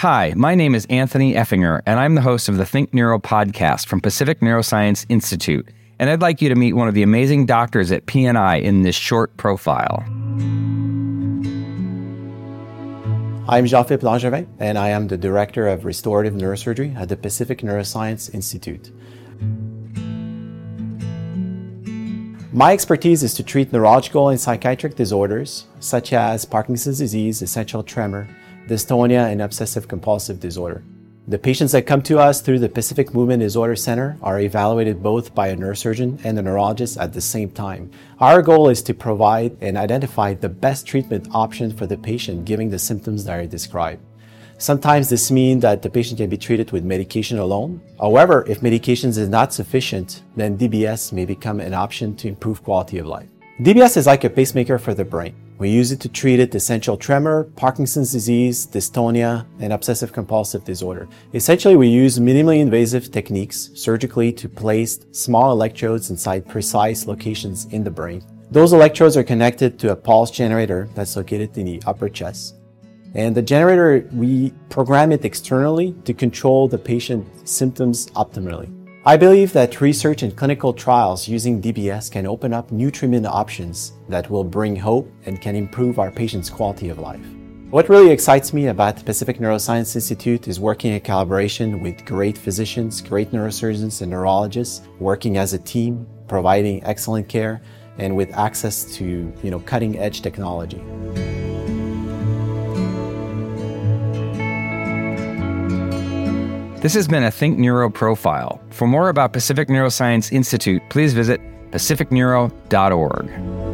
Hi, my name is Anthony Effinger, and I'm the host of the Think Neuro podcast from Pacific Neuroscience Institute. And I'd like you to meet one of the amazing doctors at PNI in this short profile. I'm Jean-Philippe Langevin, and I am the Director of Restorative Neurosurgery at the Pacific Neuroscience Institute. My expertise is to treat neurological and psychiatric disorders such as Parkinson's disease, essential tremor, dystonia, and obsessive compulsive disorder. The patients that come to us through the Pacific Movement Disorder Center are evaluated both by a neurosurgeon and a neurologist at the same time. Our goal is to provide and identify the best treatment option for the patient given the symptoms that are described. Sometimes this means that the patient can be treated with medication alone. However, if medications is not sufficient, then DBS may become an option to improve quality of life. DBS is like a pacemaker for the brain. We use it to treat it essential tremor, Parkinson's disease, dystonia, and obsessive compulsive disorder. Essentially, we use minimally invasive techniques surgically to place small electrodes inside precise locations in the brain. Those electrodes are connected to a pulse generator that's located in the upper chest. And the generator, we program it externally to control the patient's symptoms optimally. I believe that research and clinical trials using DBS can open up new treatment options that will bring hope and can improve our patients' quality of life. What really excites me about the Pacific Neuroscience Institute is working in collaboration with great physicians, great neurosurgeons, and neurologists, working as a team, providing excellent care, and with access to you know, cutting edge technology. This has been a Think Neuro profile. For more about Pacific Neuroscience Institute, please visit pacificneuro.org.